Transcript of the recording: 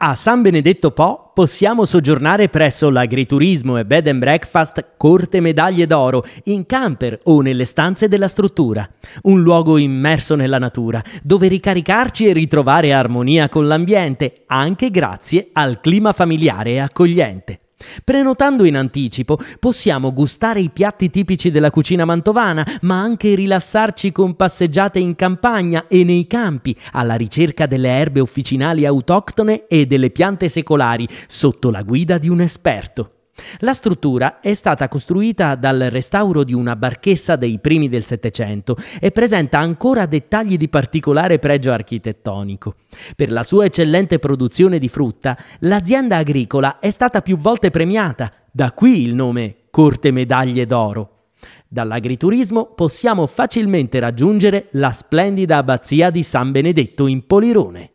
A San Benedetto Po possiamo soggiornare presso l'agriturismo e bed and breakfast Corte Medaglie d'Oro, in camper o nelle stanze della struttura. Un luogo immerso nella natura, dove ricaricarci e ritrovare armonia con l'ambiente, anche grazie al clima familiare e accogliente. Prenotando in anticipo possiamo gustare i piatti tipici della cucina mantovana, ma anche rilassarci con passeggiate in campagna e nei campi, alla ricerca delle erbe officinali autoctone e delle piante secolari, sotto la guida di un esperto. La struttura è stata costruita dal restauro di una barchessa dei primi del Settecento e presenta ancora dettagli di particolare pregio architettonico. Per la sua eccellente produzione di frutta, l'azienda agricola è stata più volte premiata, da qui il nome Corte Medaglie d'Oro. Dall'agriturismo possiamo facilmente raggiungere la splendida abbazia di San Benedetto in Polirone.